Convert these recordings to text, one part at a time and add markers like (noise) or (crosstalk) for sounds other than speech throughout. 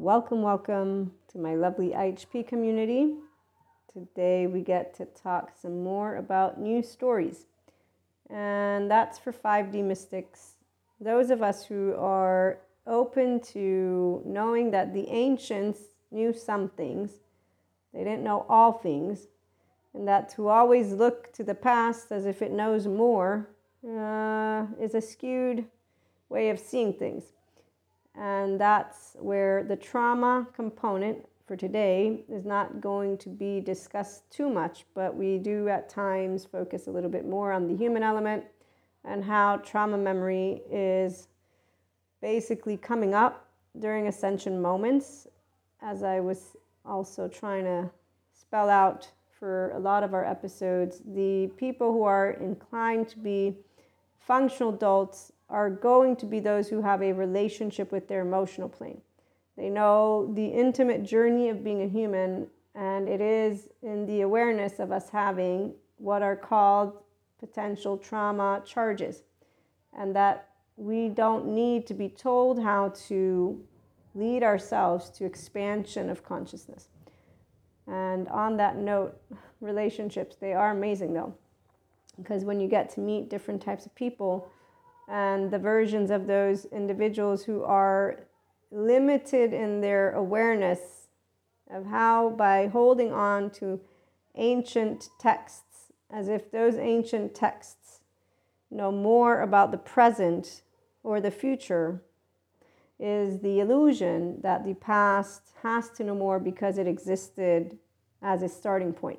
Welcome, welcome to my lovely IHP community. Today we get to talk some more about new stories. And that's for 5D mystics. Those of us who are open to knowing that the ancients knew some things, they didn't know all things, and that to always look to the past as if it knows more uh, is a skewed way of seeing things. And that's where the trauma component for today is not going to be discussed too much, but we do at times focus a little bit more on the human element and how trauma memory is basically coming up during ascension moments, as I was also trying to spell out for a lot of our episodes. The people who are inclined to be functional adults are going to be those who have a relationship with their emotional plane. They know the intimate journey of being a human, and it is in the awareness of us having what are called potential trauma charges, and that we don't need to be told how to lead ourselves to expansion of consciousness. And on that note, relationships, they are amazing though. Because when you get to meet different types of people and the versions of those individuals who are limited in their awareness of how, by holding on to ancient texts, as if those ancient texts know more about the present or the future, is the illusion that the past has to know more because it existed as a starting point.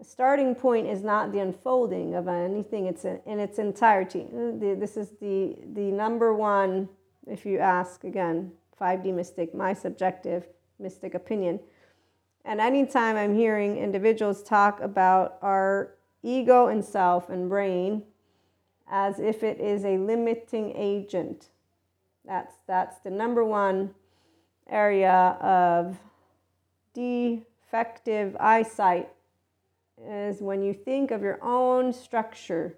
A starting point is not the unfolding of anything it's in its entirety. This is the, the number one, if you ask again, 5D mystic, my subjective mystic opinion. And anytime I'm hearing individuals talk about our ego and self and brain as if it is a limiting agent, that's, that's the number one area of defective eyesight is when you think of your own structure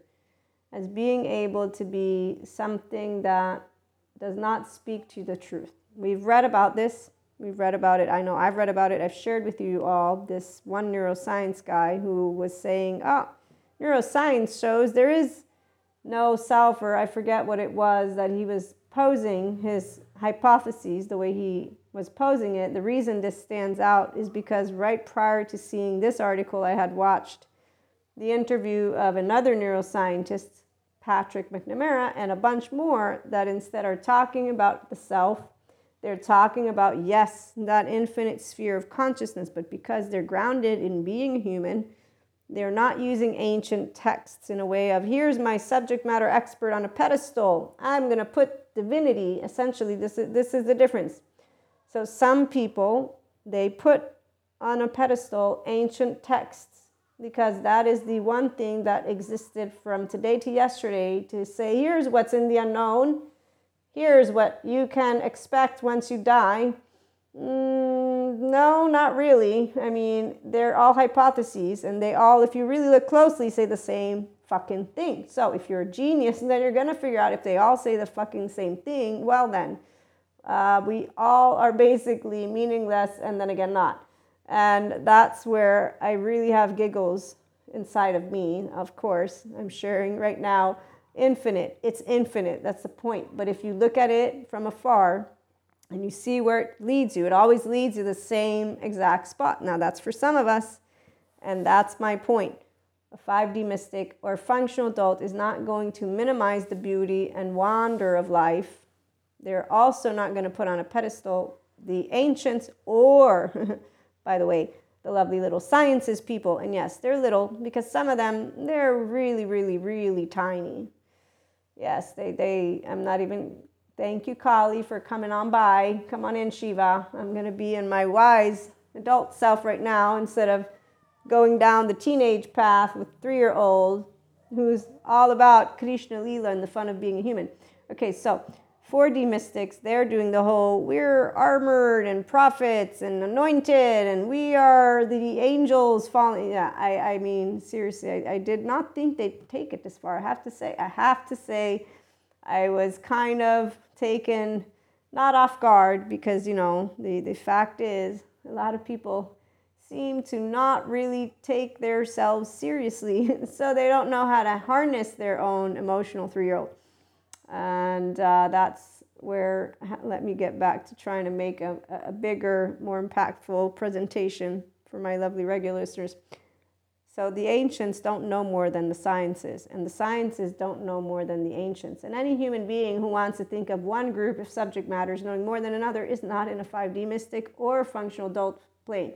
as being able to be something that does not speak to the truth. We've read about this. We've read about it. I know I've read about it. I've shared with you all this one neuroscience guy who was saying, oh, neuroscience shows there is no self, or I forget what it was that he was posing his hypotheses the way he was posing it. The reason this stands out is because right prior to seeing this article, I had watched the interview of another neuroscientist, Patrick McNamara, and a bunch more that instead are talking about the self. They're talking about, yes, that infinite sphere of consciousness, but because they're grounded in being human, they're not using ancient texts in a way of here's my subject matter expert on a pedestal. I'm going to put divinity. Essentially, this is, this is the difference. So some people they put on a pedestal ancient texts because that is the one thing that existed from today to yesterday to say here's what's in the unknown. Here's what you can expect once you die. Mm, no, not really. I mean, they're all hypotheses, and they all, if you really look closely, say the same fucking thing. So if you're a genius, then you're gonna figure out if they all say the fucking same thing. Well, then, uh, we all are basically meaningless, and then again, not. And that's where I really have giggles inside of me. Of course, I'm sharing right now. Infinite. It's infinite. That's the point. But if you look at it from afar, and you see where it leads you. It always leads you to the same exact spot. Now, that's for some of us, and that's my point. A 5D mystic or functional adult is not going to minimize the beauty and wonder of life. They're also not going to put on a pedestal the ancients or, (laughs) by the way, the lovely little sciences people. And yes, they're little because some of them, they're really, really, really tiny. Yes, they, they, I'm not even Thank you, Kali, for coming on by. Come on in, Shiva. I'm going to be in my wise adult self right now instead of going down the teenage path with three year old who's all about Krishna Lila and the fun of being a human. Okay, so 4D mystics, they're doing the whole we're armored and prophets and anointed and we are the angels falling. Yeah, I, I mean, seriously, I, I did not think they'd take it this far. I have to say, I have to say, I was kind of taken not off guard because, you know, the, the fact is, a lot of people seem to not really take themselves seriously. (laughs) so they don't know how to harness their own emotional three year old. And uh, that's where, let me get back to trying to make a, a bigger, more impactful presentation for my lovely regular listeners. So the ancients don't know more than the sciences, and the sciences don't know more than the ancients. And any human being who wants to think of one group of subject matters knowing more than another is not in a 5D mystic or functional adult plane.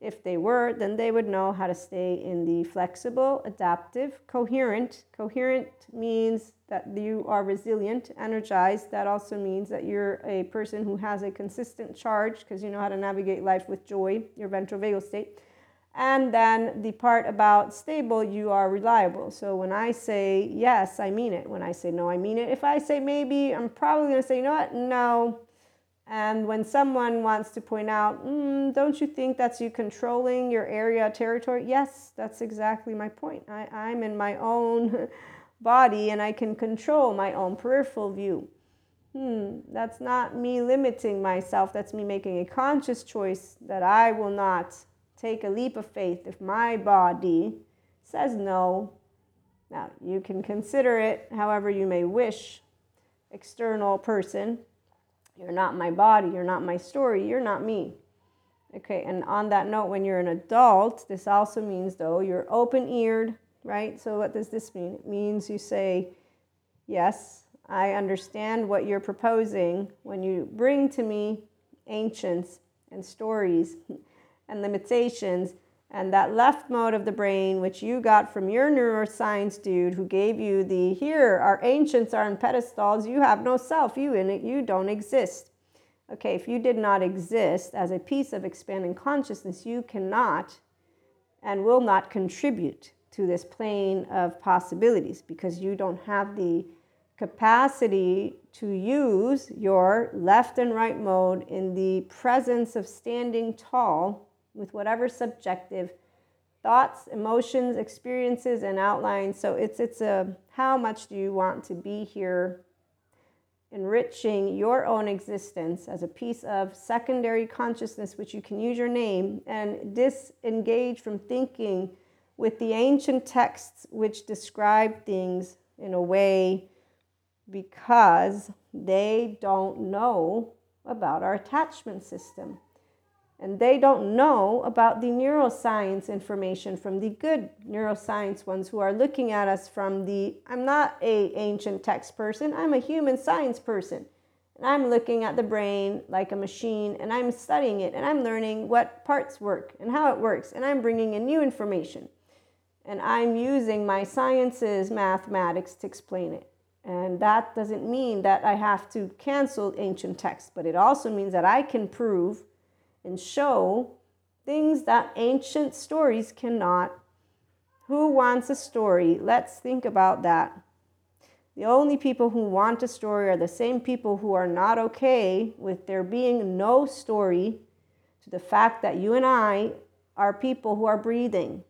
If they were, then they would know how to stay in the flexible, adaptive, coherent. Coherent means that you are resilient, energized. That also means that you're a person who has a consistent charge because you know how to navigate life with joy, your ventral vagal state and then the part about stable, you are reliable. So when I say yes, I mean it. When I say no, I mean it. If I say maybe, I'm probably going to say, you know what? No. And when someone wants to point out, mm, don't you think that's you controlling your area, territory? Yes, that's exactly my point. I, I'm in my own (laughs) body and I can control my own peripheral view. Hmm, that's not me limiting myself. That's me making a conscious choice that I will not take a leap of faith if my body says no. Now, you can consider it however you may wish. External person, you're not my body, you're not my story, you're not me. Okay, and on that note, when you're an adult, this also means though you're open eared, right? So, what does this mean? It means you say, Yes, I understand what you're proposing when you bring to me ancients and stories and limitations. And that left mode of the brain, which you got from your neuroscience dude who gave you the here, our ancients are on pedestals, you have no self, you in it, you don't exist. Okay, if you did not exist as a piece of expanding consciousness, you cannot and will not contribute to this plane of possibilities because you don't have the capacity to use your left and right mode in the presence of standing tall with whatever subjective thoughts, emotions, experiences, and outlines. So it's it's a how much do you want to be here enriching your own existence as a piece of secondary consciousness, which you can use your name and disengage from thinking with the ancient texts which describe things in a way because they don't know about our attachment system. And they don't know about the neuroscience information from the good neuroscience ones who are looking at us from the i'm not a ancient text person i'm a human science person. And i'm looking at the brain like a machine and i'm studying it and i'm learning what parts work and how it works and i'm bringing in new information and i'm using my sciences mathematics to explain it and that doesn't mean that i have to cancel ancient texts but it also means that i can prove and show things that ancient stories cannot. Who wants a story? Let's think about that. The only people who want a story are the same people who are not okay with there being no story to the fact that you and I are people who are breathing,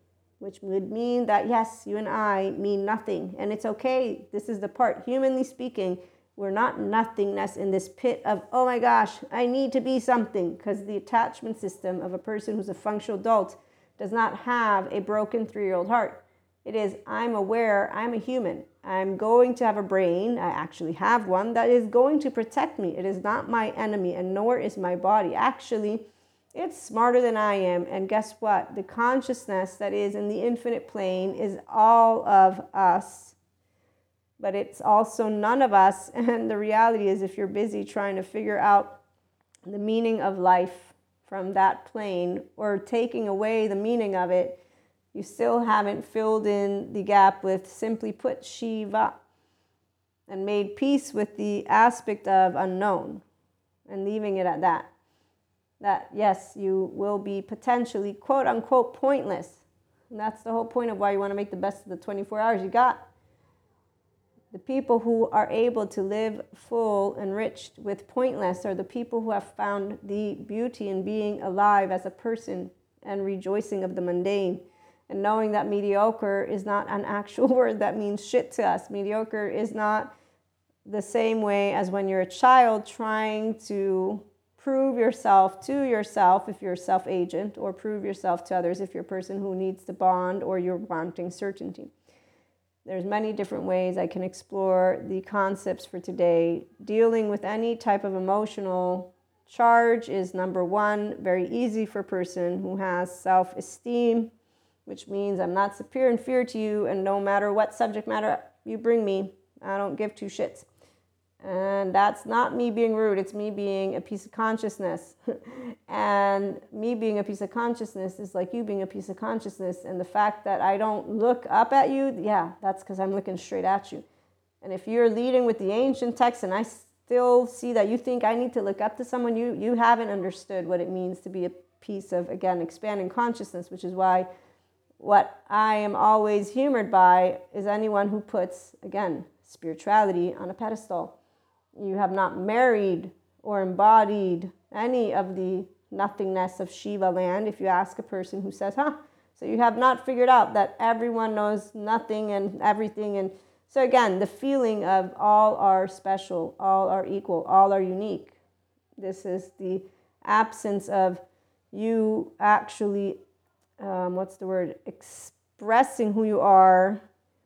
which would mean that yes, you and I mean nothing. And it's okay. This is the part, humanly speaking, we're not nothingness in this pit of, oh my gosh, I need to be something, because the attachment system of a person who's a functional adult does not have a broken three year old heart. It is, I'm aware, I'm a human. I'm going to have a brain, I actually have one, that is going to protect me. It is not my enemy, and nor is my body. Actually, it's smarter than I am. And guess what? The consciousness that is in the infinite plane is all of us but it's also none of us. (laughs) And the reality is, if you're busy trying to figure out the meaning of life from that plane or taking away the meaning of it, you still haven't filled in the gap with simply put Shiva and made peace with the aspect of unknown and leaving it at that. That, yes, you will be potentially quote unquote pointless. And that's the whole point of why you want to make the best of the 24 hours you got the people who are able to live full, enriched with pointless, are the people who have found the beauty in being alive as a person and rejoicing of the mundane. And knowing that mediocre is not an actual (laughs) word that means shit to us. Mediocre is not the same way as when you're a child trying to prove yourself to yourself if you're a self agent, or prove yourself to others if you're a person who needs to bond or you're wanting certainty. There's many different ways I can explore the concepts for today. Dealing with any type of emotional charge is number one, very easy for a person who has self esteem, which means I'm not superior and fear to you, and no matter what subject matter you bring me, I don't give two shits. And that's not me being rude, it's me being a piece of consciousness. (laughs) and me being a piece of consciousness is like you being a piece of consciousness. And the fact that I don't look up at you, yeah, that's because I'm looking straight at you. And if you're leading with the ancient text and I still see that you think I need to look up to someone, you, you haven't understood what it means to be a piece of, again, expanding consciousness, which is why what I am always humored by is anyone who puts, again, spirituality on a pedestal you have not married or embodied any of the nothingness of Shiva land. If you ask a person who says, huh, so you have not figured out that everyone knows nothing and everything. And so, again, the feeling of all are special, all are equal, all are unique. This is the absence of you actually, um, what's the word, expressing who you are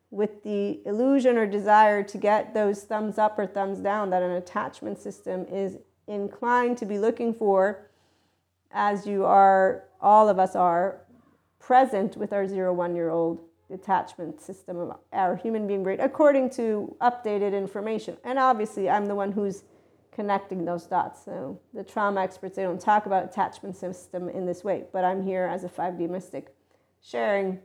with the illusion or desire to get those thumbs up or thumbs down that an attachment system is inclined to be looking for, as you are, all of us are, present with our zero one year old attachment system of our human being brain, according to updated information. And obviously, I'm the one who's connecting those dots. So the trauma experts, they don't talk about attachment system in this way, but I'm here as a 5D mystic sharing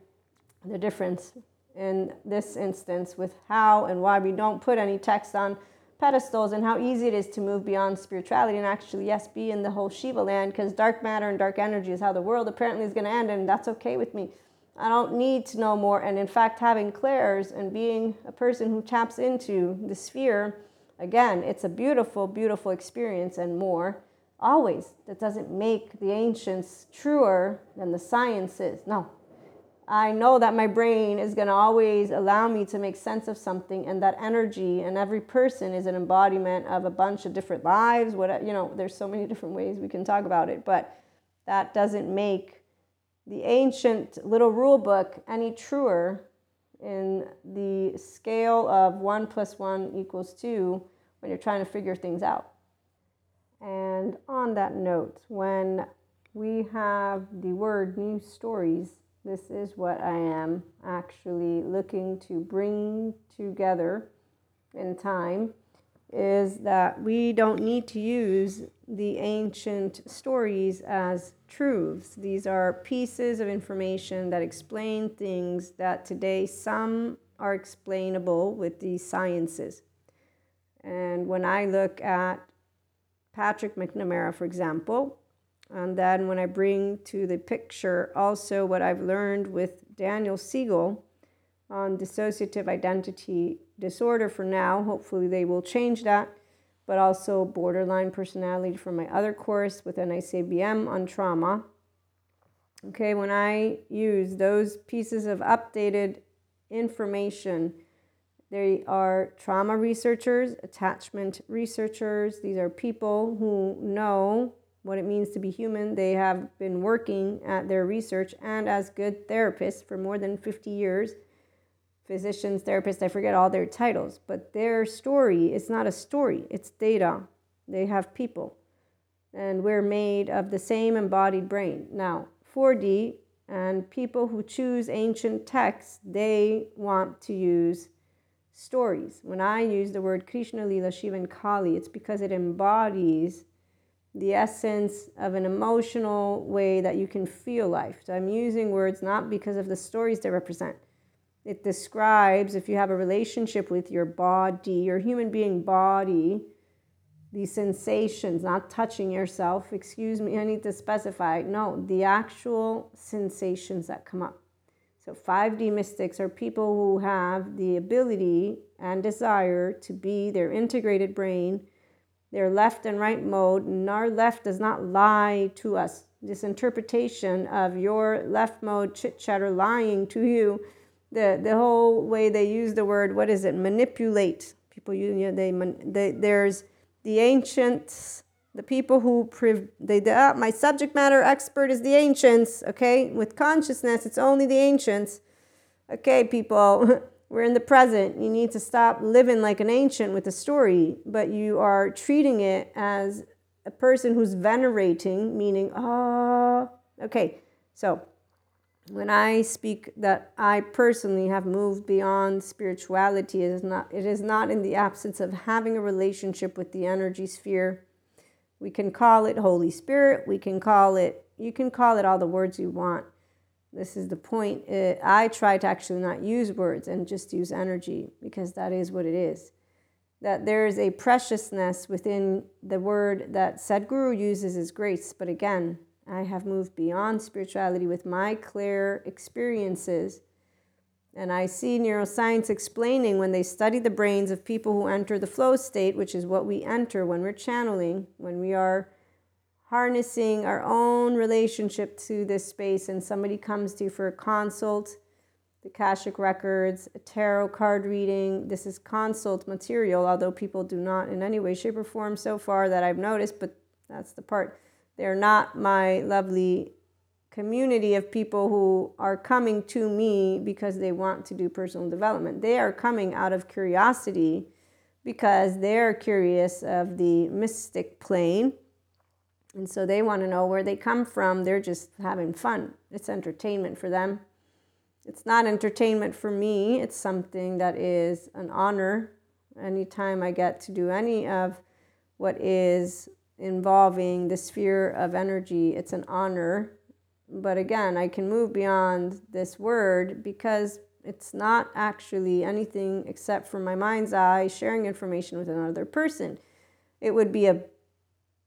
the difference in this instance with how and why we don't put any text on pedestals and how easy it is to move beyond spirituality and actually, yes, be in the whole Shiva land because dark matter and dark energy is how the world apparently is going to end, and that's okay with me. I don't need to know more. And in fact, having clairs and being a person who taps into the sphere, again, it's a beautiful, beautiful experience and more. Always. That doesn't make the ancients truer than the sciences. No, I know that my brain is going to always allow me to make sense of something, and that energy and every person is an embodiment of a bunch of different lives. What you know, there's so many (laughs) different ways we can talk about it, but that doesn't make the ancient little rule book any truer in the scale of one plus one equals two when you're trying to figure things out. And on that note, when we have the word new stories this is what I am actually looking to bring together in time is that we don't need to use the ancient stories as truths. These are pieces of information that explain things that today some are explainable with the sciences. And when I look at Patrick McNamara, for example, and then when I bring to the picture also what I've learned with Daniel Siegel on dissociative identity disorder for now, hopefully they will change that, but also borderline personality from my other course with NICABM on trauma. Okay, when I use those pieces of updated information, they are trauma researchers, attachment researchers. These are people who know what it means to be human. They have been working at their research and as good therapists for more than 50 years. Physicians, therapists, I forget all their titles, but their story is not a story, it's data. They have people. And we're made of the same embodied brain. Now, 4D and people who choose ancient texts, they want to use stories. When I use the word Krishna, Lila, Shiva, and Kali, it's because it embodies the essence of an emotional way that you can feel life. So I'm using words not because of the stories they represent. It describes, if you have a relationship with your body, your human being body, these sensations, not touching yourself. Excuse me, I need to specify. No, the actual sensations that come up. So 5D mystics are people who have the ability and desire to be their integrated brain their left and right mode, and our left does not lie to us. This interpretation of your left mode chit chatter lying to you, the, the whole way they use the word, what is it, manipulate. people you know they, they there's the ancients the people who pre- they uh, my subject matter expert is the ancients okay with consciousness it's only the ancients okay people (laughs) we're in the present you need to stop living like an ancient with a story but you are treating it as a person who's venerating meaning ah oh, okay so when I speak that I personally have moved beyond spirituality, it is not it is not in the absence of having a relationship with the energy sphere. We can call it Holy Spirit, we can call it you can call it all the words you want. This is the point. It, I try to actually not use words and just use energy because that is what it is. That there is a preciousness within the word that Sadhguru uses as grace, but again, I have moved beyond spirituality with my clear experiences. And I see neuroscience explaining when they study the brains of people who enter the flow state, which is what we enter when we're channeling, when we are harnessing our own relationship to this space, and somebody comes to you for a consult, the Akashic Records, a tarot card reading. This is consult material, although people do not in any way, shape, or form so far that I've noticed, but that's the part they're not my lovely community of people who are coming to me because they want to do personal development. They are coming out of curiosity because they're curious of the mystic plane. And so they want to know where they come from. They're just having fun. It's entertainment for them. It's not entertainment for me. It's something that is an honor anytime I get to do any of what is involving the sphere of energy, it's an honor. But again, I can move beyond this word because it's not actually anything except for my mind's eye sharing information with another person. It would be a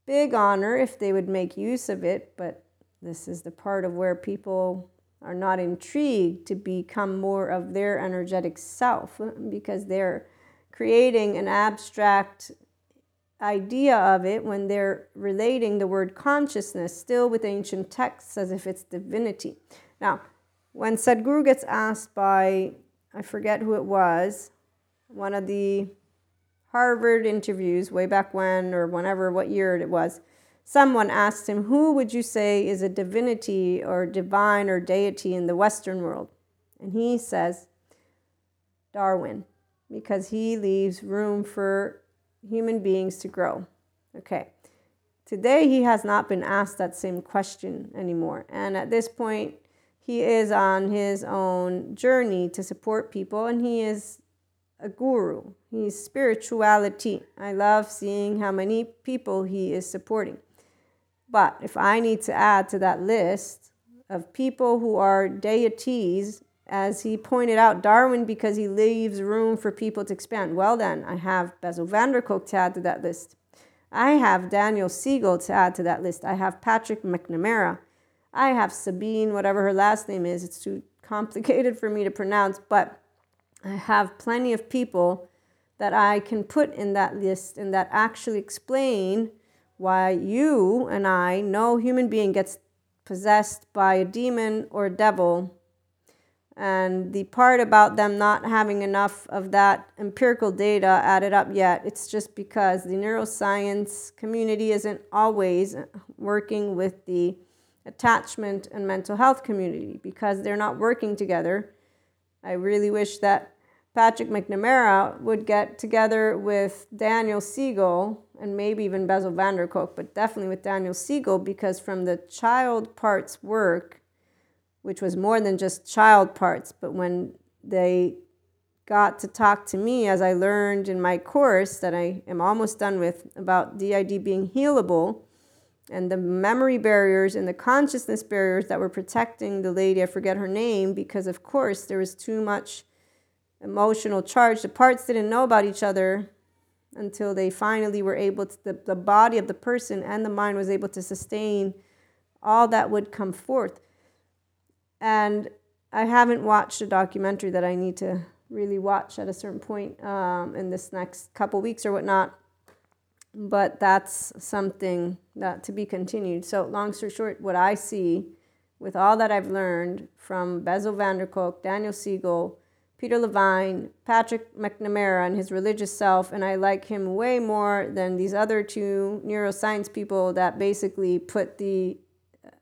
big honor if they would make use of it, but this is the part of where people are not intrigued to become more of their energetic self because they're creating an abstract idea of it when they're relating the word consciousness still with ancient texts as if it's divinity. Now, when Sadhguru gets asked by, I forget who it was, one of the Harvard interviews way back when or whenever, what year it was, someone asked him, Who would you say is a divinity or divine or deity in the Western world? And he says, Darwin, because he leaves room for human beings to grow. Okay. Today, he has not been asked that same question anymore. And at this point, he is on his own journey to support people, and he is a guru. He's spirituality. I love seeing how many people he is supporting. But if I need to add to that list of people who are deities as he pointed out, Darwin because he leaves room for people to expand. Well, then, I have Bessel van der Kolk to add to that list. I have Daniel Siegel to add to that list. I have Patrick McNamara. I have Sabine, whatever her last name is. It's too complicated for me to pronounce, but I have plenty of people that I can put in that list and that actually explain why you and I, no human being, gets possessed by a demon or a devil and the part about them not having enough of that empirical data added up yet, it's just because the neuroscience community isn't always working with the attachment and mental health community because they're not working together. I really wish that Patrick McNamara would get together with Daniel Siegel and maybe even Bessel van der Kolk, but definitely with Daniel Siegel because from the child parts work, which was more than just child parts. But when they got to talk to me, as I learned in my course that I am almost done with about DID being healable and the memory barriers and the consciousness barriers that were protecting the lady, I forget her name, because of course there was too much emotional charge. The parts didn't know about each other until they finally were able to, the, the body of the person and the mind was able to sustain all that would come forth. And I haven't watched a documentary that I need to really watch at a certain point um, in this next couple weeks or whatnot. But that's something that to be continued. So, long story short, what I see with all that I've learned from Bessel van der Kolk, Daniel Siegel, Peter Levine, Patrick McNamara, and his religious self, and I like him way more than these other two neuroscience people that basically put the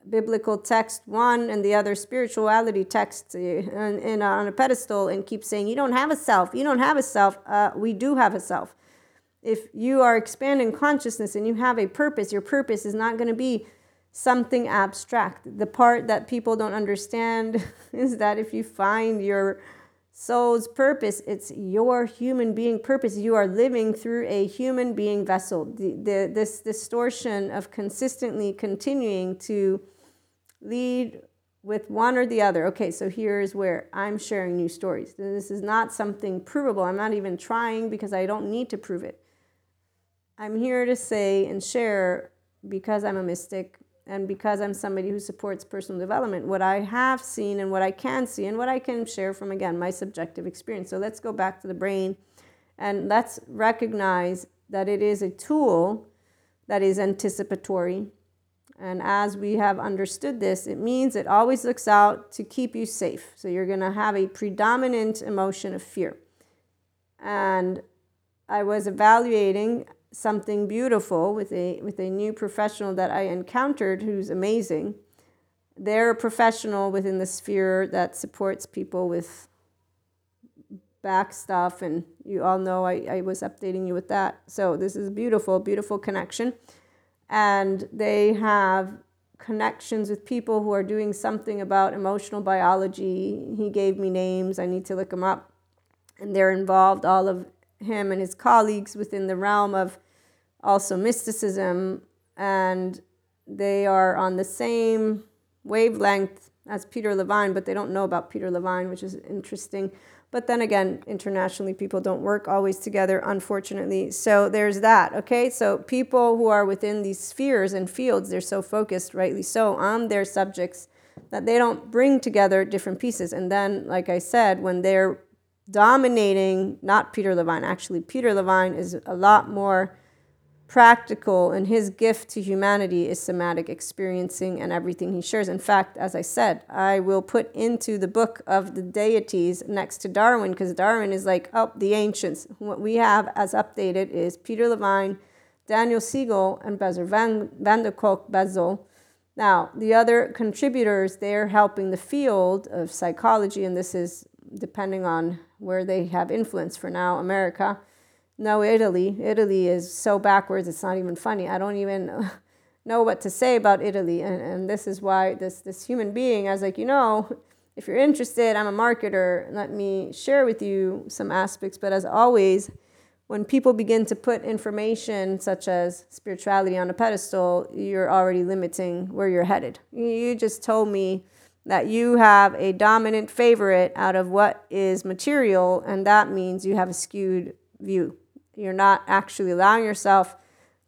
biblical text one and the other spirituality text in, in, on a pedestal and keep saying you don't have a self. You don't have a self. Uh, we do have a self. If you are expanding consciousness and you have a purpose your purpose is not going to be something abstract. The part that people don't understand (laughs) is that if you find your soul's purpose it's your human being purpose you are living through a human being vessel the, the, this distortion of consistently continuing to lead with one or the other. Okay, so here's where I'm sharing new stories. This is not something provable. I'm not even trying because I don't need to prove it. I'm here to say and share because I'm a mystic and because I'm somebody who supports personal development, what I have seen and what I can see and what I can share from, again, my subjective experience. So let's go back to the brain and let's recognize that it is a tool that is anticipatory and as we have understood this, it means it always looks out to keep you safe. So you're going to have a predominant emotion of fear. And I was evaluating something beautiful with a with a new professional that I encountered who's amazing. They're a professional within the sphere that supports people with back stuff and you all know I, I was updating you with that. So this is a beautiful, beautiful connection and they have connections with people who are doing something about emotional biology. He gave me names, I need to look them up. And they're involved, all of him and his colleagues, within the realm of also mysticism. And they are on the same wavelength as Peter Levine, but they don't know about Peter Levine, which is interesting. But then again, internationally, people don't work always together, unfortunately. So there's that, okay? So people who are within these spheres and fields, they're so focused, rightly so, on their subjects that they don't bring together different pieces. And then, like I said, when they're dominating, not Peter Levine, actually, Peter Levine is a lot more practical, and his gift to humanity is somatic experiencing and everything he shares. In fact, as I said, I will put into the book of the deities next to Darwin because Darwin is like, oh, the ancients. What we have as updated is Peter Levine, Daniel Siegel, and Bezer Van, van der Kolk Bessel. Now, the other contributors, they're helping the field of psychology, and this is depending on where they have influence for now, America no, Italy. Italy is so backwards, it's not even funny. I don't even (laughs) know what to say about Italy. And, and this is why this, this human being, I was like, you know, if you're interested, I'm a marketer. Let me share with you some aspects. But as always, when people begin to put information such as spirituality on a pedestal, you're already limiting where you're headed. You just told me that you have a dominant favorite out of what is material, and that means you have a skewed view. You're not actually allowing yourself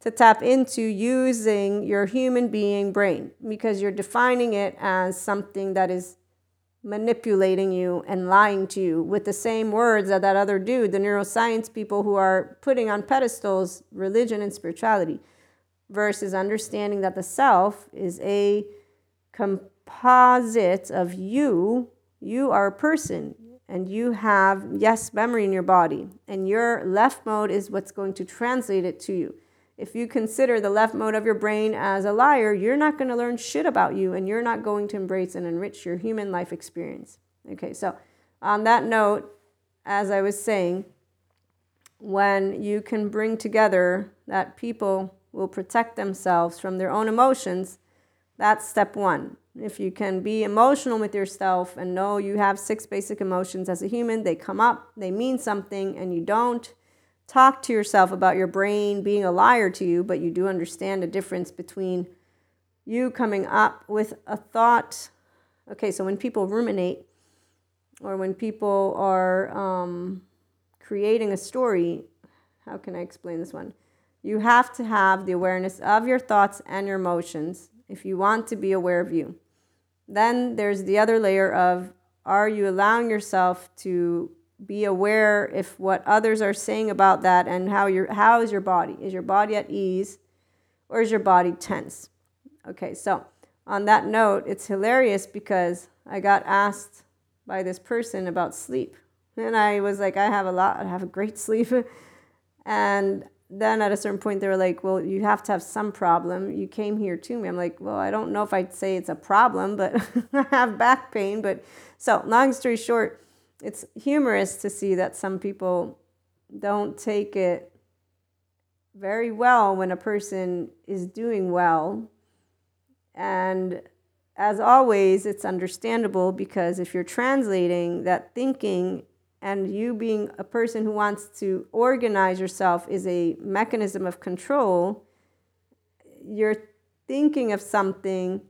to tap into using your human being brain because you're defining it as something that is manipulating you and lying to you with the same words that that other dude, the neuroscience people who are putting on pedestals religion and spirituality, versus understanding that the self is a composite of you. You are a person and you have yes memory in your body. And your left mode is what's going to translate it to you. If you consider the left mode of your brain as a liar you're not going to learn shit about you and you're not going to embrace and enrich your human life experience. Okay so on that note as i was saying when you can bring together that people will protect themselves from their own emotions that's step one if you can be emotional with yourself and know you have six basic emotions as a human, they come up, they mean something, and you don't talk to yourself about your brain being a liar to you, but you do understand the difference between you coming up with a thought. Okay, so when people ruminate or when people are um, creating a story, how can I explain this one? You have to have the awareness of your thoughts and your emotions if you want to be aware of you. Then there's the other layer of are you allowing yourself to be aware if what others are saying about that and how your how is your body? Is your body at ease or is your body tense? Okay, so on that note, it's hilarious because I got asked by this person about sleep. And I was like, I have a lot, I have a great (laughs) sleep. And then at a certain point, they were like, well, you have to have some problem. You came here to me. I'm like, well, I don't know if I'd say it's a problem, but (laughs) I have back pain. But so, long story short, it's humorous to see that some people don't take it very well when a person is doing well. And as always, it's understandable because if you're translating that thinking and you being a person who wants to organize yourself is a mechanism of control, you're thinking of something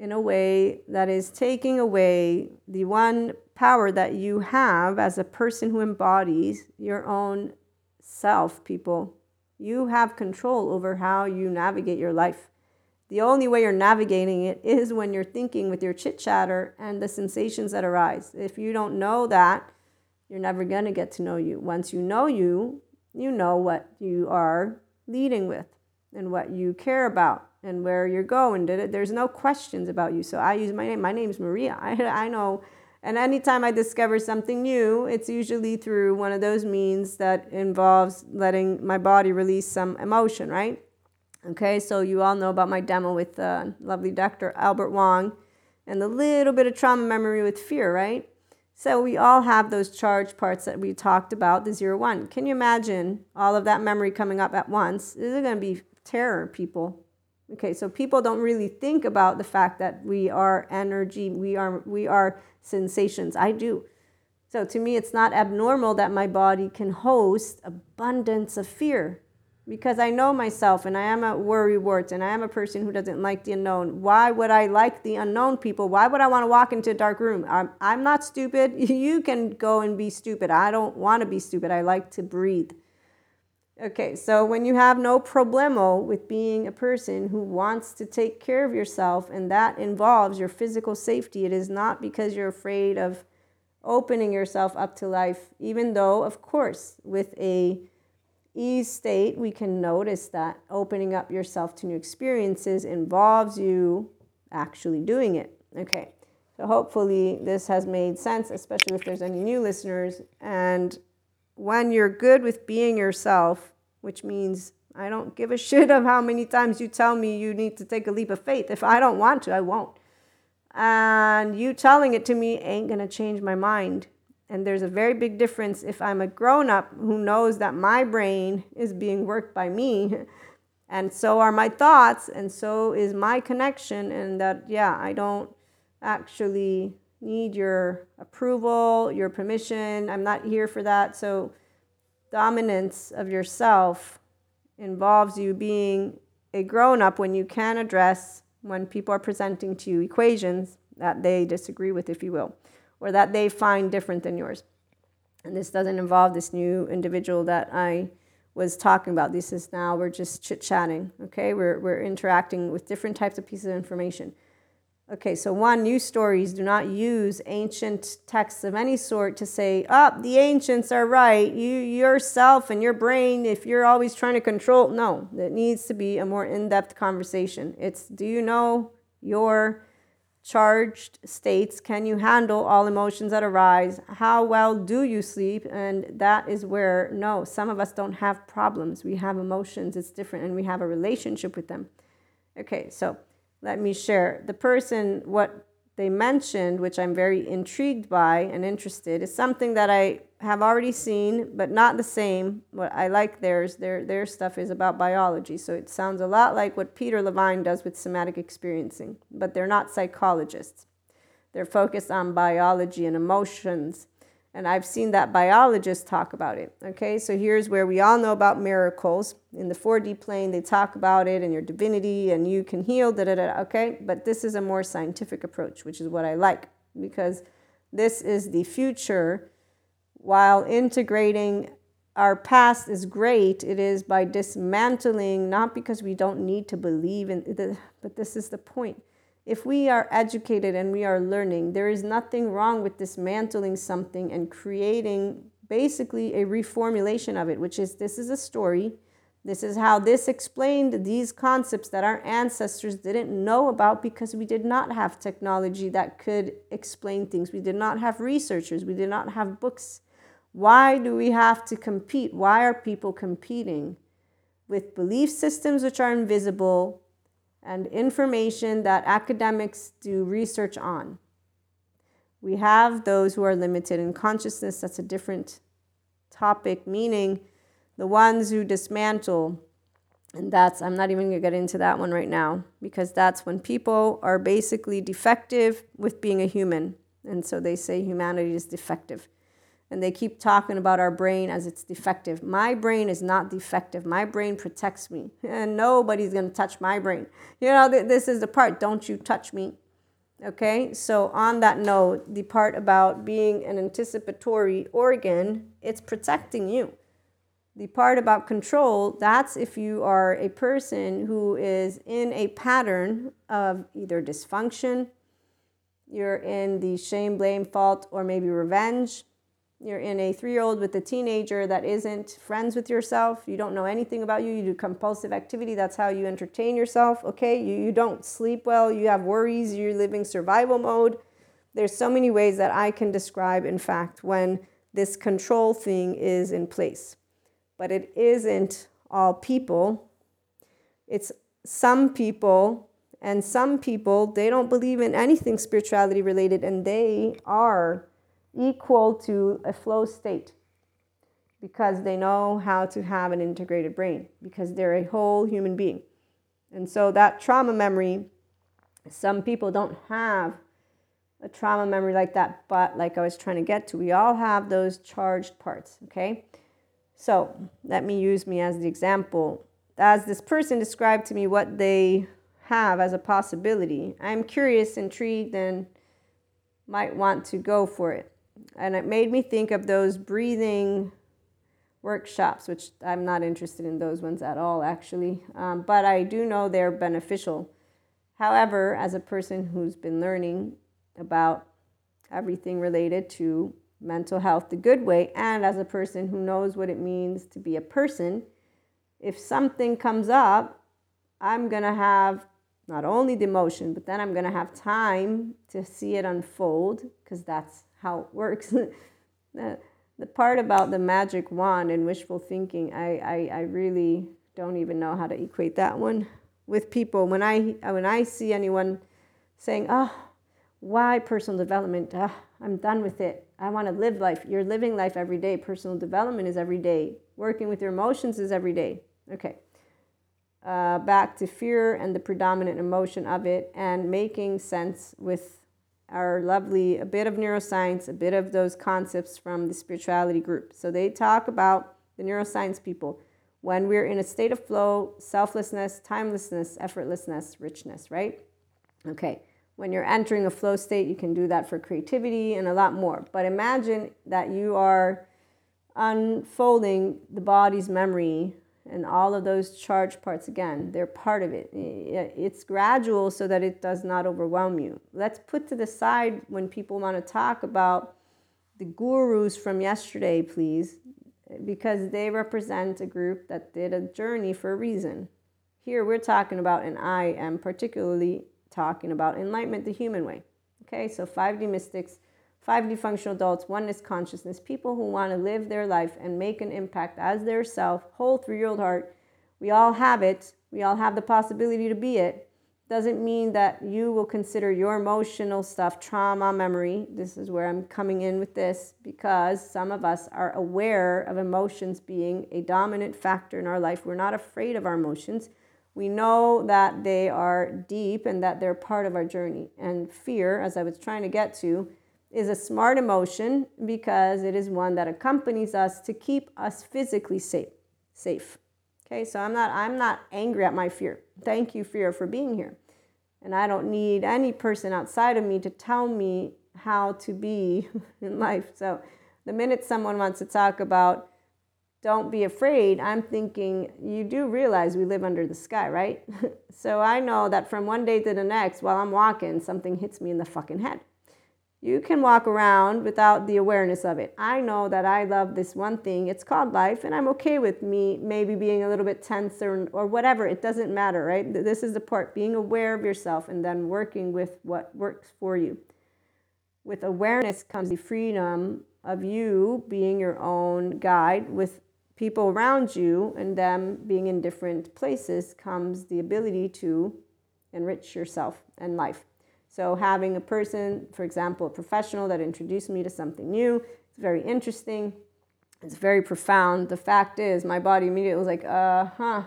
in a way that is taking away the one power that you have as a person who embodies your own self, people. You have control over how you navigate your life. The only way you're navigating it is when you're thinking with your chit chatter and the sensations that arise. If you don't know that, you're never going to get to know you. Once you know you, you know what you are leading with and what you care about and where you're going. There's no questions about you. So I use my name. My name's Maria. (laughs) I, I know. And anytime I discover something new, it's usually through one of those means that involves letting my body release some emotion, right? Okay, so you all know about my demo with uh, lovely Dr. Albert Wong and the little bit of trauma memory with fear, right? So we all have those charged parts that we talked about, the zero one. Can you imagine all of that memory coming up at once? This is going to be terror, people. Okay, so people don't really think about the fact that we are energy, we are we are sensations. I do. So to me, it's not abnormal that my body can host abundance of fear because I know myself and I am a worrywart and I am a person who doesn't like the unknown. Why would I like the unknown people? Why would I want to walk into a dark room? I'm, I'm not stupid. (laughs) You can go and be stupid. I don't want to be stupid. I like to breathe. Okay, so when you have no problemo with being a person who wants to take care of yourself and that involves your physical safety, it is not because you're afraid of opening yourself up to life, even though, of course, with a ease state, we can notice that opening up yourself to new experiences involves you actually doing it. Okay, so hopefully this has made sense, especially if there's any new listeners. And when you're good with being yourself, which means I don't give a (laughs) shit of how many times you tell me you need to take a leap of faith. If I don't want to, I won't. And you telling it to me ain't to change my mind. And there's a very big difference if I'm a grown up who knows that my brain is being worked by me, (laughs) and so are my thoughts, and so is my connection, and that, yeah, I don't actually need your approval, your permission. I'm not here for that. So, dominance of yourself involves you being a grown up when you can address when people are presenting to you equations that they disagree with, if you will or that they find different than yours. And this doesn't involve this new individual that I was talking about. This is now, we're just chit chatting, okay? We're, we're interacting with different types of pieces of information. Okay, so one, news stories do not use ancient texts of any sort to say, oh, the ancients are right. You yourself and your brain, if you're always trying to control, no, it needs to be a more in-depth conversation. It's do you know your charged states can you handle all emotions that arise? How well do you sleep? And that is where no some of us don't have problems. We have emotions. It's different and we have a relationship with them. Okay so let me share. The person what they mentioned, which I'm very intrigued by and interested, is something that I have already seen, but not the same. What I like theirs, their their stuff is about biology, so it sounds a lot like what Peter Levine does with somatic experiencing, but they're not psychologists. They're focused on biology and emotions and I've seen that biologists talk about it. Okay, so here's where we all know about miracles. In the 4D plane, they talk about it and your divinity and you can heal, da da da. Okay, but this is a more scientific approach, which is what I like because this is the future. While integrating our past is great, it is by dismantling, not because we don't need to believe in the, but this is the point if we are educated and we are learning, there is nothing wrong with dismantling something and creating basically a reformulation of it, which is this is a story This is how this explained these concepts that our ancestors didn't know about because we did not have technology that could explain things. We did not have researchers. We did not have books. Why do we have to compete? Why are people competing with belief systems which are invisible and information that academics do research on? We have those who are limited in consciousness. That's a different topic, meaning the ones who dismantle. And that's, I'm not even going to get into that one right now because that's when people are basically defective with being a human. And so they say humanity is defective. And they keep talking about our brain as it's defective. My brain is not defective. My brain protects me. And nobody's going to touch my brain. You know, this is the part don't you touch me. Okay, so on that note, the part about being an anticipatory organ, it's protecting you. The part about control, that's if you are a person who is in a pattern of either dysfunction, you're in the shame, blame, fault, or maybe revenge, you're in a three year old with a teenager that isn't friends with yourself. You don't know anything about you. You do compulsive activity. That's how you entertain yourself. Okay. You, you don't sleep well. You have worries. You're living survival mode. There's so many ways that I can describe, in fact, when this control thing is in place. But it isn't all people. It's some people, and some people, they don't believe in anything spirituality related, and they are equal to a flow state because they know how to have an integrated brain because they're a whole human being. And so that trauma memory, some people don't have a trauma memory like that, but like I was trying to get to, we all have those charged parts, okay? So let me use me as the example. As this person described to me what they have as a possibility, I'm curious, intrigued, and might want to go for it and it made me think of those breathing workshops, which I'm not interested in those ones at all, actually. Um, but I do know they're beneficial. However, as a person who's been learning about everything related to mental health the good way, and as a person who knows what it means to be a person, if something comes up, I'm going to have not only the emotion, but then I'm going to have time to see it unfold because that's how it works. (laughs) the, the part about the magic wand and wishful thinking, I, I, I really don't even know how to equate that one with people. When I, when I see anyone saying, oh, why personal development? Oh, I'm done with it. I want to live life. You're living life every day. Personal development is every day. Working with your emotions is every day. Okay. Uh, back to fear and the predominant emotion of it and making sense with our lovely, a bit of neuroscience, a bit of those concepts from the spirituality group. So they talk about the neuroscience people when we're in a state of flow, selflessness, timelessness, effortlessness, richness, right? Okay. When you're entering a flow state, you can do that for creativity and a lot more. But imagine that you are unfolding the body's memory and all of those charged parts again they're part of it. It's gradual so that it does not overwhelm you. Let's put to the side when people want to talk about the gurus from yesterday please because they represent a group that did a journey for a reason. Here we're talking about and i am particularly talking about enlightenment the human way okay? So 5d mystics 5D functional adults, oneness consciousness, people who want to live their life and make an impact as their self, whole three year old heart. We all have it. We all have the possibility to be it. Doesn't mean that you will consider your emotional stuff trauma, memory. This is where I'm coming in with this because some of us are aware of emotions being a dominant factor in our life. We're not afraid of our emotions. We know that they are deep and that they're part of our journey. And fear, as I was trying to get to, is a smart emotion because it is one that accompanies us to keep us physically safe. Safe. Okay, so I'm not I'm not angry at my fear. Thank you, fear, for being here. And I don't need any person outside of me to tell me how to be (laughs) in life. So the minute someone wants to talk about don't be afraid, I'm thinking you do realize we live under the sky, right? (laughs) so I know that from one day to the next, while I'm walking, something hits me in the fucking head You can walk around without the awareness of it. I know that I love this one thing. It's called life, and I'm okay with me maybe being a little bit tense or, or whatever. It doesn't matter, right? This is the part being aware of yourself and then working with what works for you. With awareness comes the freedom of you being your own guide with people around you and them being in different places comes the ability to enrich yourself and life. So, having a person, for example, a professional that introduced me to something new, it's very interesting. It's very profound. The fact is, my body immediately was like, uh huh,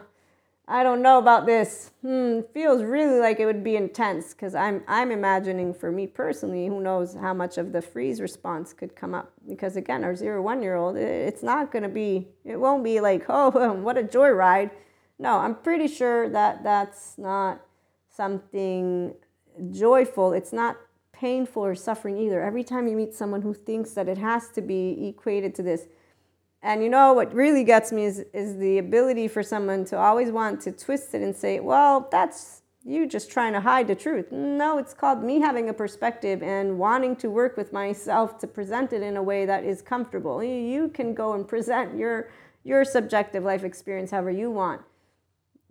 I don't know about this. Hmm, feels really like it would be intense because I'm I'm imagining for me personally, who knows how much of the freeze response could come up because again, our zero one year old, it's not going to be, it won't be like, oh, (laughs) what a joyride. No, I'm pretty sure that that's not something joyful. It's not painful or suffering either. Every time you meet someone who thinks that it has to be equated to this, and you know what really gets me is, is the ability for someone to always want to twist it and say, well, that's you just trying to hide the truth. No, it's called me having a perspective and wanting to work with myself to present it in a way that is comfortable. You can go and present your your subjective life experience however you want.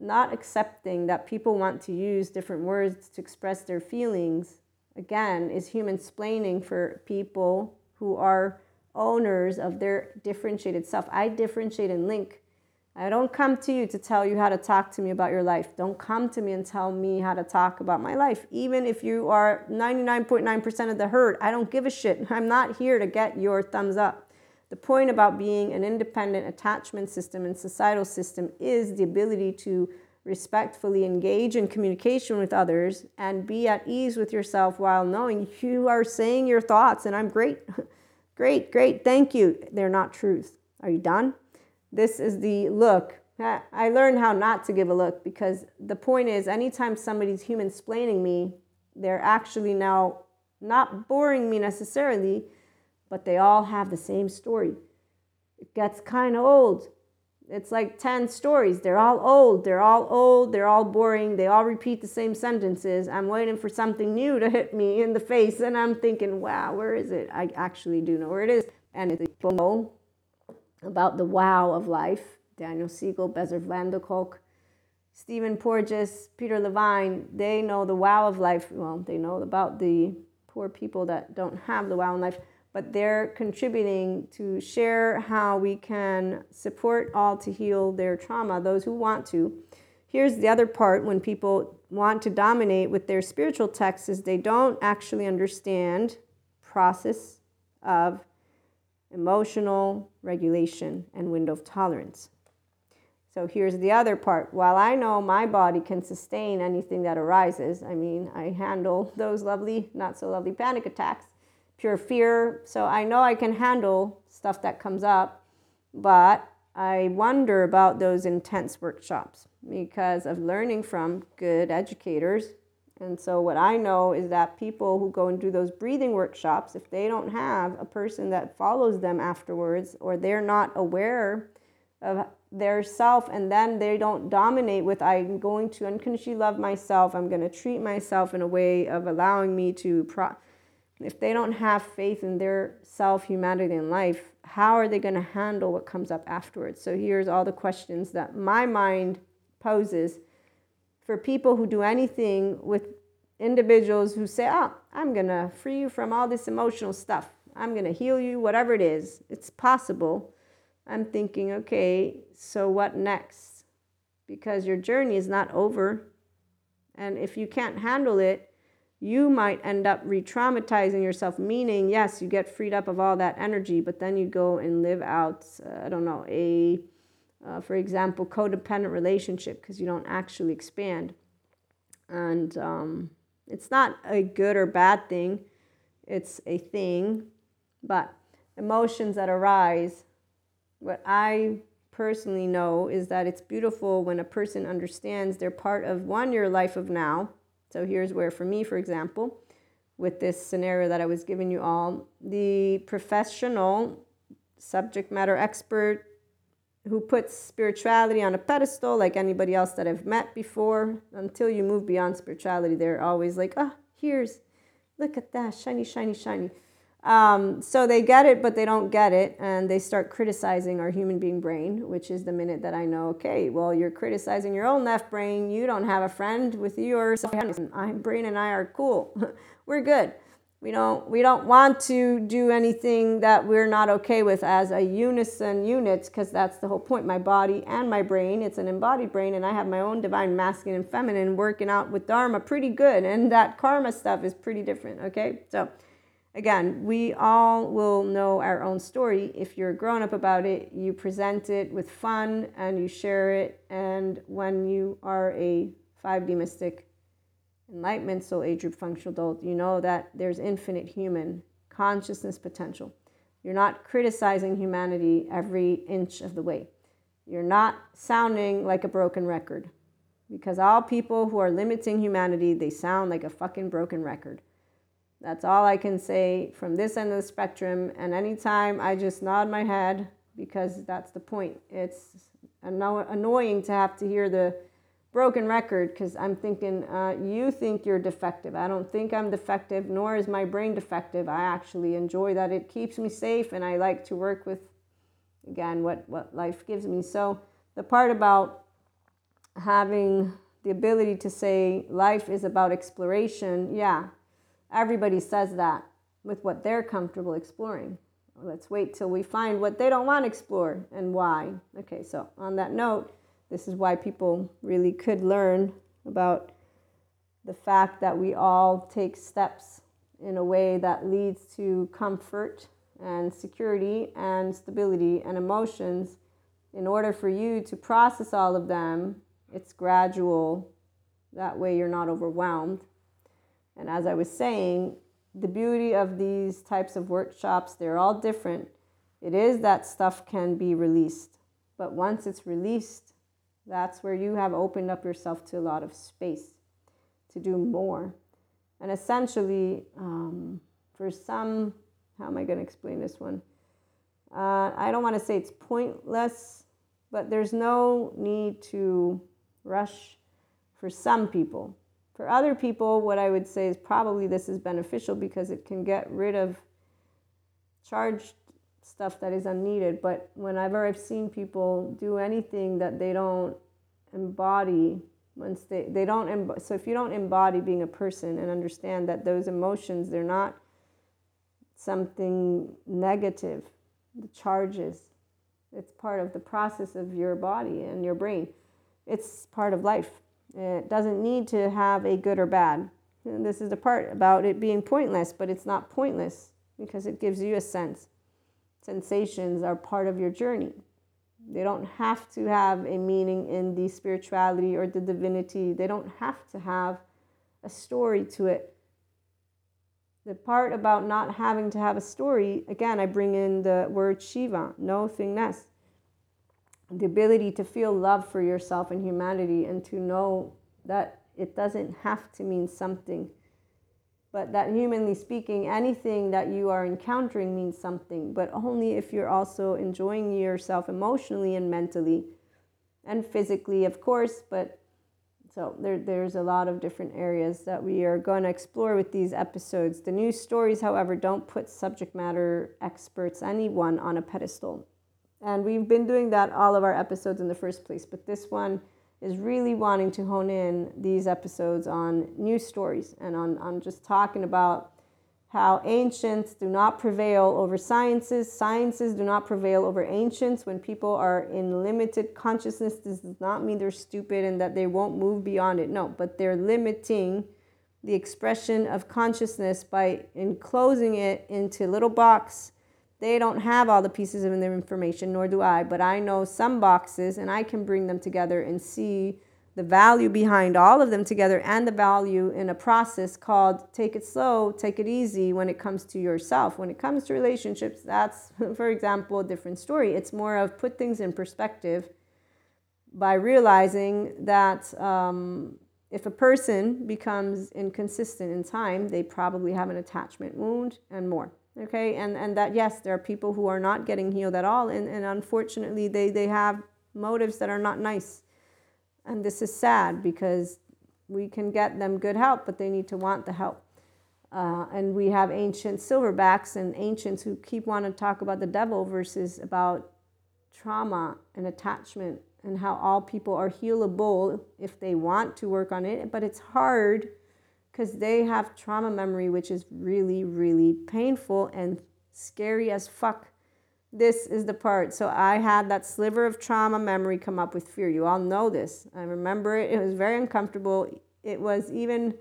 Not accepting that people want to use different words to express their feelings, again, is human splaining for people who are owners of their differentiated self. I differentiate and link. I don't come to you to tell you how to talk to me about your life. Don't come to me and tell me how to talk about my life. Even if you are 99.9% of the herd, I don't give a shit. (laughs) I'm not here to get your thumbs up. The point about being an independent attachment system and societal system is the ability to respectfully engage in communication with others and be at ease with yourself while knowing you are saying your thoughts and I'm great. (laughs) Great, great, thank you. They're not truth. Are you done? This is the look. I learned how not to give a look because the point is, anytime somebody's human splaining me, they're actually now not boring me necessarily, but they all have the same story. It gets kind of old. It's like 10 stories. They're all old. They're all old. They're all boring. They all repeat the same sentences. I'm waiting for something new to hit me in the face. And I'm thinking, wow, where is it? I actually do know where it is. And it's people know about the wow of life. Daniel Siegel, Bessel van der Kolk, Stephen Porges, Peter Levine, they know the wow of life. Well, they know about the poor people that don't have the wow in life but they're contributing to share how we can support all to heal their trauma, those who want to. Here's the other part when people want to dominate with their spiritual texts is they don't actually understand process of emotional regulation and window of tolerance. So here's the other part. While I know my body can sustain anything that arises, I mean, I handle those lovely, not so lovely panic attacks pure fear. So I know I can handle stuff that comes up, but I wonder about those intense workshops because of learning from good educators. And so, what I know is that people who go and do those breathing workshops, if they don't have a person that follows them afterwards, or they're not aware of their self, and then they don't dominate with, I'm going to unconditionally love myself, I'm going to treat myself in a way of allowing me to. Pro- if they don't have faith in their self, humanity, and life, how are they going to handle what comes up afterwards? So here's all the questions that my mind poses for people who do anything with individuals who say, Oh, I'm going to free you from all this emotional stuff. I'm going to heal you, whatever it is. It's possible. I'm thinking, okay, so what next? Because your journey is not over. And if you can't handle it, you might end up re traumatizing yourself, meaning, yes, you get freed up of all that energy, but then you go and live out, uh, I don't know, a, uh, for example, codependent relationship because you don't actually expand. And um, it's not a good or bad thing, it's a thing, but emotions that arise, what I personally know is that it's beautiful when a person understands they're part of one, your life of now so here's where, for me, for example, with this scenario that I was giving you all, the professional subject matter expert who puts spirituality on a pedestal, like anybody else that I've met before, until you move beyond spirituality, they're always like, ah, oh, here's, look at that, shiny, shiny, shiny. Um, so they get it, but they don't get it, and they start criticizing our human being brain, which is the minute that I know, okay, well, you're criticizing your own left brain. You don't have a friend with yours. My brain and I are cool. (laughs) we're good. We don't we don't want to do anything that we're not okay with as a unison unit, because that's the whole point. My body and my brain, it's an embodied brain, and I have my own divine masculine and feminine working out with Dharma pretty good, and that karma stuff is pretty different. Okay, so again, we all will know our own story. If you're grown up about it, you present it with fun and you share it. And when you are a 5D mystic, enlightenment soul age group functional adult, you know that there's infinite human consciousness potential. You're not criticizing humanity every inch of the way. You're not sounding like a broken record. Because all people who are limiting humanity, they sound like a fucking broken record. That's all I can say from this end of the spectrum. And anytime I just nod my head because that's the point. It's annoying to have to hear the broken record because I'm thinking, uh, you think you're defective. I don't think I'm defective, nor is my brain defective. I actually enjoy that it keeps me safe and I like to work with, again, what, what life gives me. So the part about having the ability to say life is about exploration, yeah, Everybody says that with what they're comfortable exploring. Let's wait till we find what they don't want to explore and why. Okay, so on that note, this is why people really could learn about the fact that we all take steps in a way that leads to comfort and security and stability and emotions. In order for you to process all of them, it's gradual. That way, you're not overwhelmed. And as I was saying, the beauty of these types of workshops, they're all different. It is that stuff can be released. But once it's released, that's where you have opened up yourself to a lot of space to do more. And essentially, um, for some, how am I going to explain this one? Uh, I don't want to say it's pointless, but there's no need to rush for some people. For other people, what I would say is probably this is beneficial because it can get rid of charged stuff that is unneeded. But whenever I've seen people do anything that they don't embody, once they, they don't, emb- so if you don't embody being a person and understand that those emotions, they're not something negative, the charges, it's part of the process of your body and your brain. It's part of life. It doesn't need to have a good or bad. And this is the part about it being pointless, but it's not pointless because it gives you a sense. Sensations are part of your journey. They don't have to have a meaning in the spirituality or the divinity. They don't have to have a story to it. The part about not having to have a story, again, I bring in the word Shiva, no thingness the ability to feel love for yourself and humanity and to know that it doesn't have to mean something but that humanly speaking anything that you are encountering means something but only if you're also enjoying yourself emotionally and mentally and physically of course but so there, there's a lot of different areas that we are going to explore with these episodes. The new stories however don't put subject matter experts anyone on a pedestal and we've been doing that all of our episodes in the first place. But this one is really wanting to hone in these episodes on new stories and on, on just talking about how ancients do not prevail over sciences, sciences do not prevail over ancients. When people are in limited consciousness, this does not mean they're stupid and that they won't move beyond it. No, but they're limiting the expression of consciousness by enclosing it into little box they don't have all the pieces of their information, nor do I, but I know some boxes and I can bring them together and see the value behind all of them together and the value in a process called take it slow, take it easy when it comes to yourself. When it comes to relationships, that's, (laughs) for example, a different story. It's more of put things in perspective by realizing that um, if a person becomes inconsistent in time, they probably have an attachment wound and more okay and and that yes there are people who are not getting healed at all and, and unfortunately they they have motives that are not nice and this is sad because we can get them good help but they need to want the help Uh, and we have ancient silverbacks and ancients who keep wanting to talk about the devil versus about trauma and attachment and how all people are healable if they want to work on it. But it's hard because they have trauma memory, which is really, really painful and scary as fuck. This is the part. So I had that sliver of trauma memory come up with fear. You all know this. I remember it. It was very uncomfortable. It was even,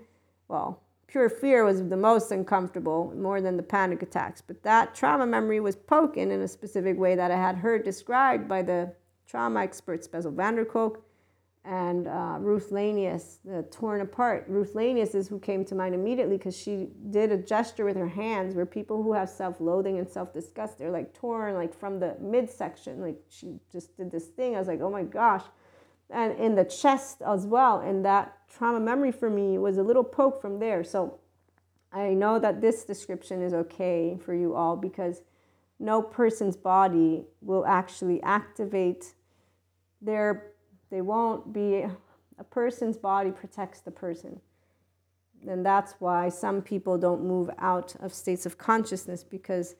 well, pure fear was the most uncomfortable, more than the panic attacks. But that trauma memory was poking in a specific way that I had heard described by the trauma expert Bessel van der Kolk and uh, Ruth Lanius, the torn apart. Ruth Lanius is who came to mind immediately because she did a gesture with her hands where people who have self-loathing and self-disgust, they're like torn like from the midsection. Like she just did this thing. I was like, oh my gosh. And in the chest as well. And that trauma memory for me was a little poke from there. So I know that this description is okay for you all because no person's body will actually activate their they won't be, a person's body protects the person. And that's why some people don't move out of states of consciousness because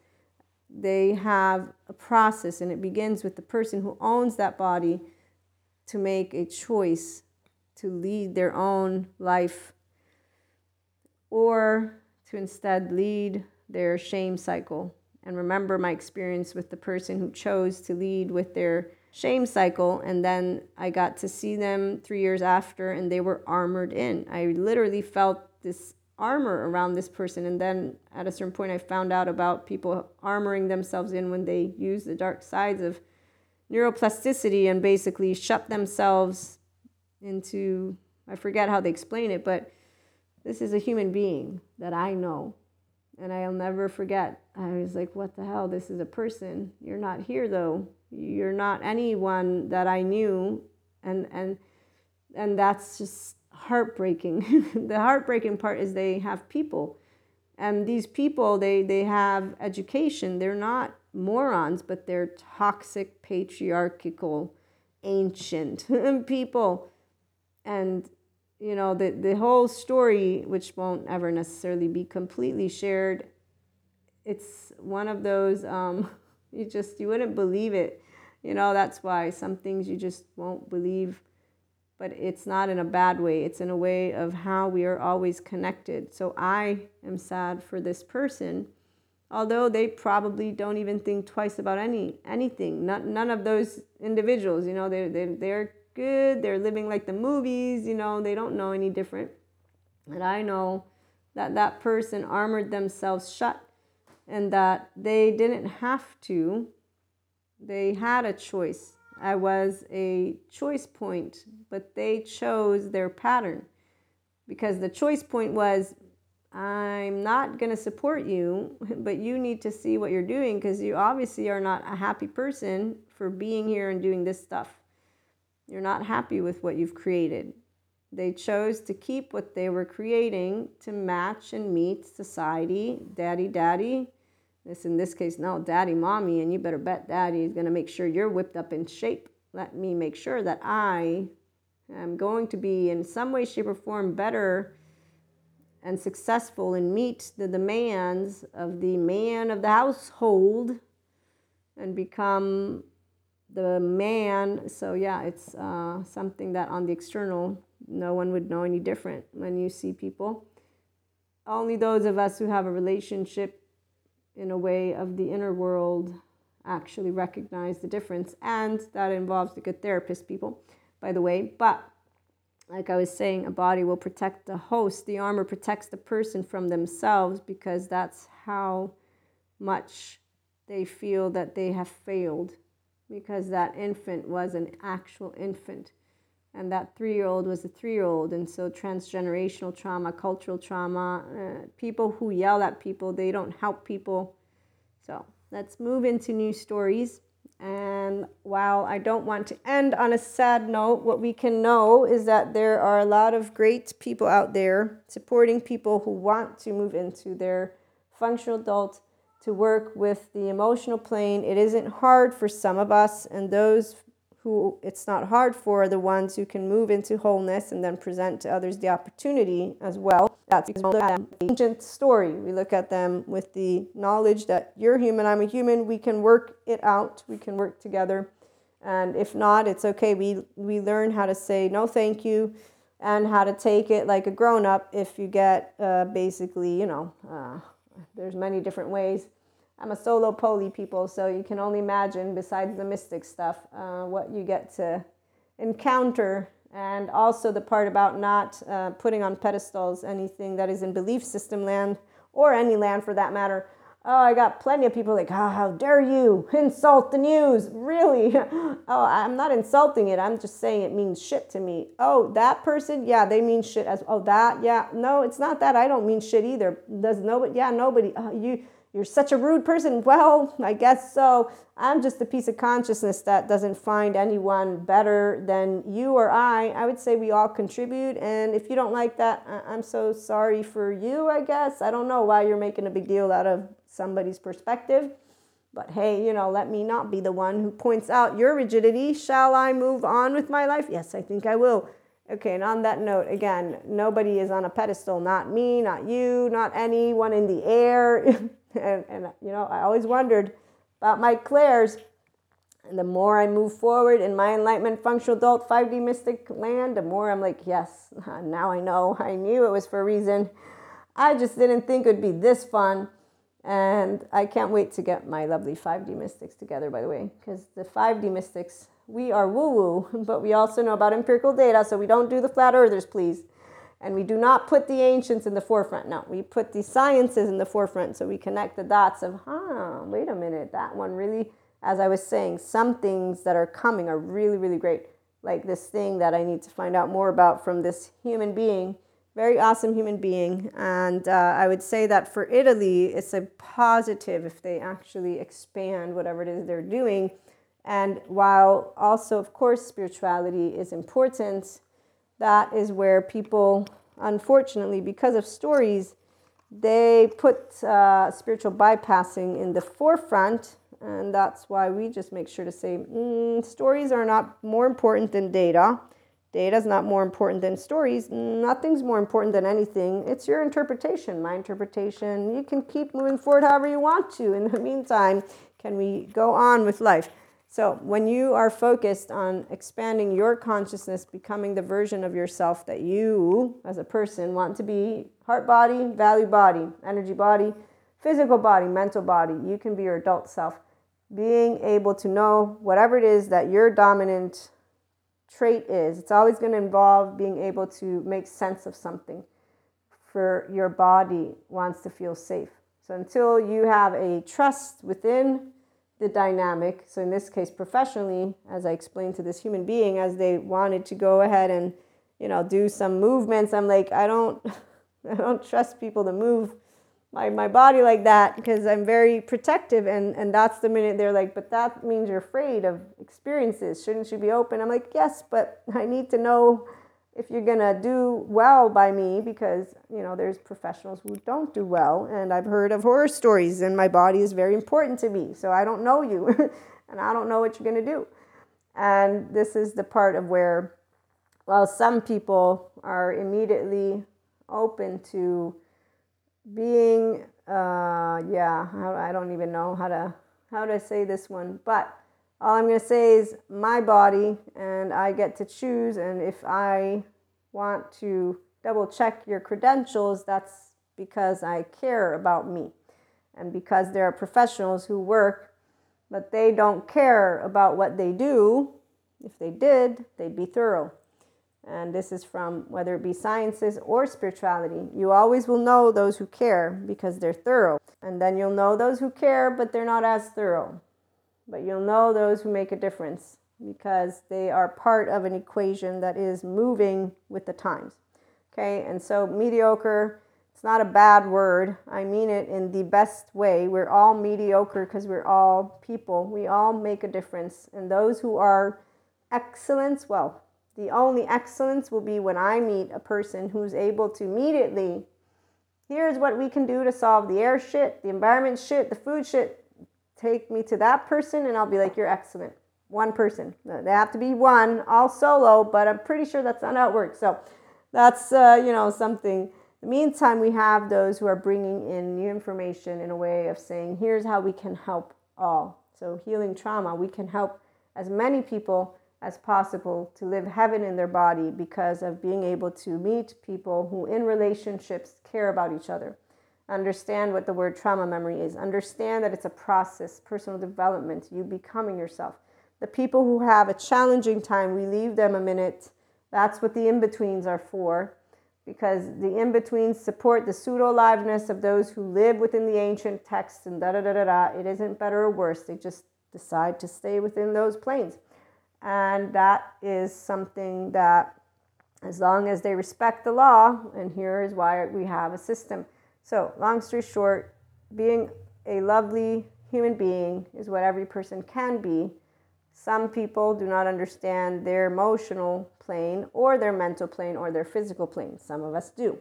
they have a process and it begins with the person who owns that body to make a choice to lead their own life or to instead lead their shame cycle. And remember my experience with the person who chose to lead with their shame cycle. And then I got to see them three years after, and they were armored in. I literally felt this armor around this person. And then at a certain point, I found out about people armoring themselves in when they use the dark sides of neuroplasticity and basically shut themselves into, I forget how they explain it, but this is a human being that I know. And I'll never forget. I was like, what the hell? This is a person. You're not here though you're not anyone that I knew. And and and that's just heartbreaking. (laughs) The heartbreaking part is they have people. And these people they they have education. They're not morons but they're toxic patriarchal ancient (laughs) people. And you know the the whole story which won't ever necessarily be completely shared it's one of those um (laughs) you just you wouldn't believe it. You know that's why some things you just won't believe. But it's not in a bad way. It's in a way of how we are always connected. So i am sad for this person although they probably don't even think twice about any anything. Not, none of those individuals you know they they they're good. They're living like the movies you know they don't know any different. And i know that that person armored themselves shut and that they didn't have to. They had a choice. I was a choice point, but they chose their pattern because the choice point was I'm not going to support you, (laughs) but you need to see what you're doing because you obviously are not a happy person for being here and doing this stuff. You're not happy with what you've created. They chose to keep what they were creating to match and meet society, daddy, daddy, this in this case, no, daddy, mommy, and you better bet daddy is going to make sure you're whipped up in shape. Let me make sure that I am going to be in some way, shape, or form better and successful and meet the demands of the man of the household and become the man. So, yeah, it's uh, something that on the external, no one would know any different when you see people. Only those of us who have a relationship in a way of the inner world actually recognize the difference. And that involves the good therapist people, by the way. But like I was saying, a body will protect the host. The armor protects the person from themselves because that's how much they feel that they have failed because that infant was an actual infant and that three year old was a three year old. And so, transgenerational trauma, cultural trauma, uh, people who yell at people, they don't help people. So, let's move into new stories. And while I don't want to end on a sad note, what we can know is that there are a lot of great people out there supporting people who want to move into their functional adult to work with the emotional plane. It isn't hard for some of us, and those who it's not hard for the ones who can move into wholeness and then present to others the opportunity as well. That's because we look at the ancient story. We look at them with the knowledge that you're human, I'm a human. We can work it out. We can work together. And if not, it's okay. We we learn how to say no, thank you, and how to take it like a grown up. If you get uh, basically, you know, uh, there's many different ways I'm a solo poly people, so you can only imagine, besides the mystic stuff, uh, what you get to encounter. And also the part about not uh, putting on pedestals anything that is in belief system land or any land for that matter. Oh, I got plenty of people like, oh, how dare you insult the news? Really? (laughs) oh, I'm not insulting it. I'm just saying it means shit to me. Oh, that person? Yeah, they mean shit as oh that. Yeah, no, it's not that. I don't mean shit either. Does nobody? Yeah, nobody. Uh, you you're such a rude person. Well, I guess so. I'm just a piece of consciousness that doesn't find anyone better than you or I. I would say we all contribute. And if you don't like that, I'm so sorry for you, I guess. I don't know why you're making a big deal out of somebody's perspective. But hey, you know, let me not be the one who points out your rigidity. Shall I move on with my life? Yes, I think I will. Okay, and on that note, again, nobody is on a pedestal. Not me, not you, not anyone in the air. (laughs) (laughs) And, and you know, I always wondered about my clairs. And the more I move forward in my enlightenment functional adult 5D mystic land, the more I'm like, yes, (laughs) now I know. (laughs) I knew it was for a reason. I just didn't think it would be this fun. And I can't wait to get my lovely 5D mystics together, by the way, because the 5D mystics, we are woo woo, but we also know about empirical data, so we don't do the flat earthers, please. And we do not put the ancients in the forefront. No, we put the sciences in the forefront. So we connect the dots of, huh, wait a minute, that one really, as I was saying, some things that are coming are really, really great. Like this thing that I need to find out more about from this human being, very awesome human being. And uh, I would say that for Italy, it's a positive if they actually expand whatever it is they're doing. And while also, of course, spirituality is important that is where people, unfortunately, because of stories, they put uh, spiritual bypassing in the forefront. And that's why we just make sure to say mm, stories are not more important than data. Data is not more important than stories. Nothing's more important than anything. It's your interpretation, my interpretation. You can keep moving forward however you want to. In the meantime, can we go on with life? So, when you are focused on expanding your consciousness, becoming the version of yourself that you as a person want to be heart body, value body, energy body, physical body, mental body you can be your adult self. Being able to know whatever it is that your dominant trait is, it's always going to involve being able to make sense of something for your body wants to feel safe. So, until you have a trust within the dynamic. So in this case, professionally, as I explained to this human being, as they wanted to go ahead and, you know, do some movements, I'm like, I don't, (laughs) I don't trust people to move my, my body like that because I'm very protective. And, and that's the minute they're like, but that means you're afraid of experiences. Shouldn't you be open? I'm like, yes, but I need to know if you're going to do well by me because you know there's professionals who don't do well and i've heard of horror stories and my body is very important to me so i don't know you (laughs) and i don't know what you're going to do. And this is the part of where well some people are immediately open to being uh yeah i don't even know how to how to say this one but all I'm going to say is my body, and I get to choose. And if I want to double check your credentials, that's because I care about me. And because there are professionals who work, but they don't care about what they do. If they did, they'd be thorough. And this is from whether it be sciences or spirituality. You always will know those who care because they're thorough. And then you'll know those who care, but they're not as thorough but you'll know those who make a difference because they are part of an equation that is moving with the times. Okay, and so mediocre, it's not a bad word. I mean it in the best way. We're all mediocre because we're all people. We all make a difference. And those who are excellence, well, the only excellence will be when I meet a person who's able to immediately, here's what we can do to solve the air shit, the environment shit, the food shit, take me to that person and I'll be like, you're excellent. one person. They have to be one, all solo, but I'm pretty sure that's not how it works. So that's, uh, you know, something. In the meantime, we have those who are bringing in new information in a way of saying, here's how we can help all. So, healing trauma, we can help as many people as possible to live heaven in their body because of being able to meet people who, in relationships, care about each other. Understand what the word trauma memory is. Understand that it's a process, personal development, you becoming yourself. The people who have a challenging time, we leave them a minute. That's what the in betweens are for, because the in betweens support the pseudo aliveness of those who live within the ancient texts and da da da da da. It isn't better or worse. They just decide to stay within those planes. And that is something that, as long as they respect the law, and here is why we have a system. So, long story short, being a lovely human being is what every person can be some people do not understand their emotional plane or their mental plane or their physical plane. Some of us do.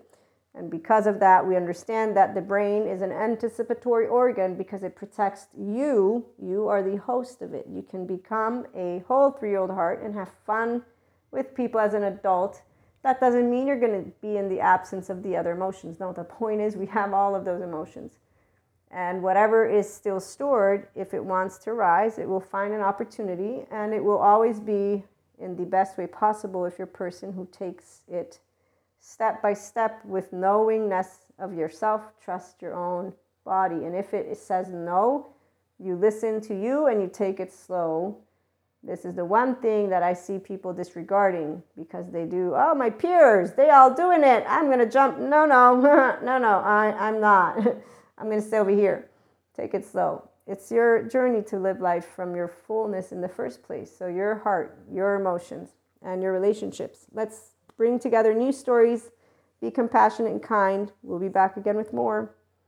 And because of that, we understand that the brain is an anticipatory organ because it protects you. You are the host of it. You can become a whole three year old heart and have fun with people as an adult. That doesn't mean you're going to be in the absence of the other emotions. No, the point is we have all of those emotions. And whatever is still stored, if it wants to rise, it will find an opportunity and it will always be in the best way possible if you're a person who takes it step by step with knowingness of yourself, trust your own body. And if it says no, you listen to you and you take it slow. This is the one thing that I see people disregarding because they do, oh, my peers, they all doing it. I'm going to jump. No, no, (laughs) no, no, I, I'm not. (laughs) I'm going to stay over here. Take it slow. It's your journey to live life from your fullness in the first place. So, your heart, your emotions, and your relationships. Let's bring together new stories. Be compassionate and kind. We'll be back again with more.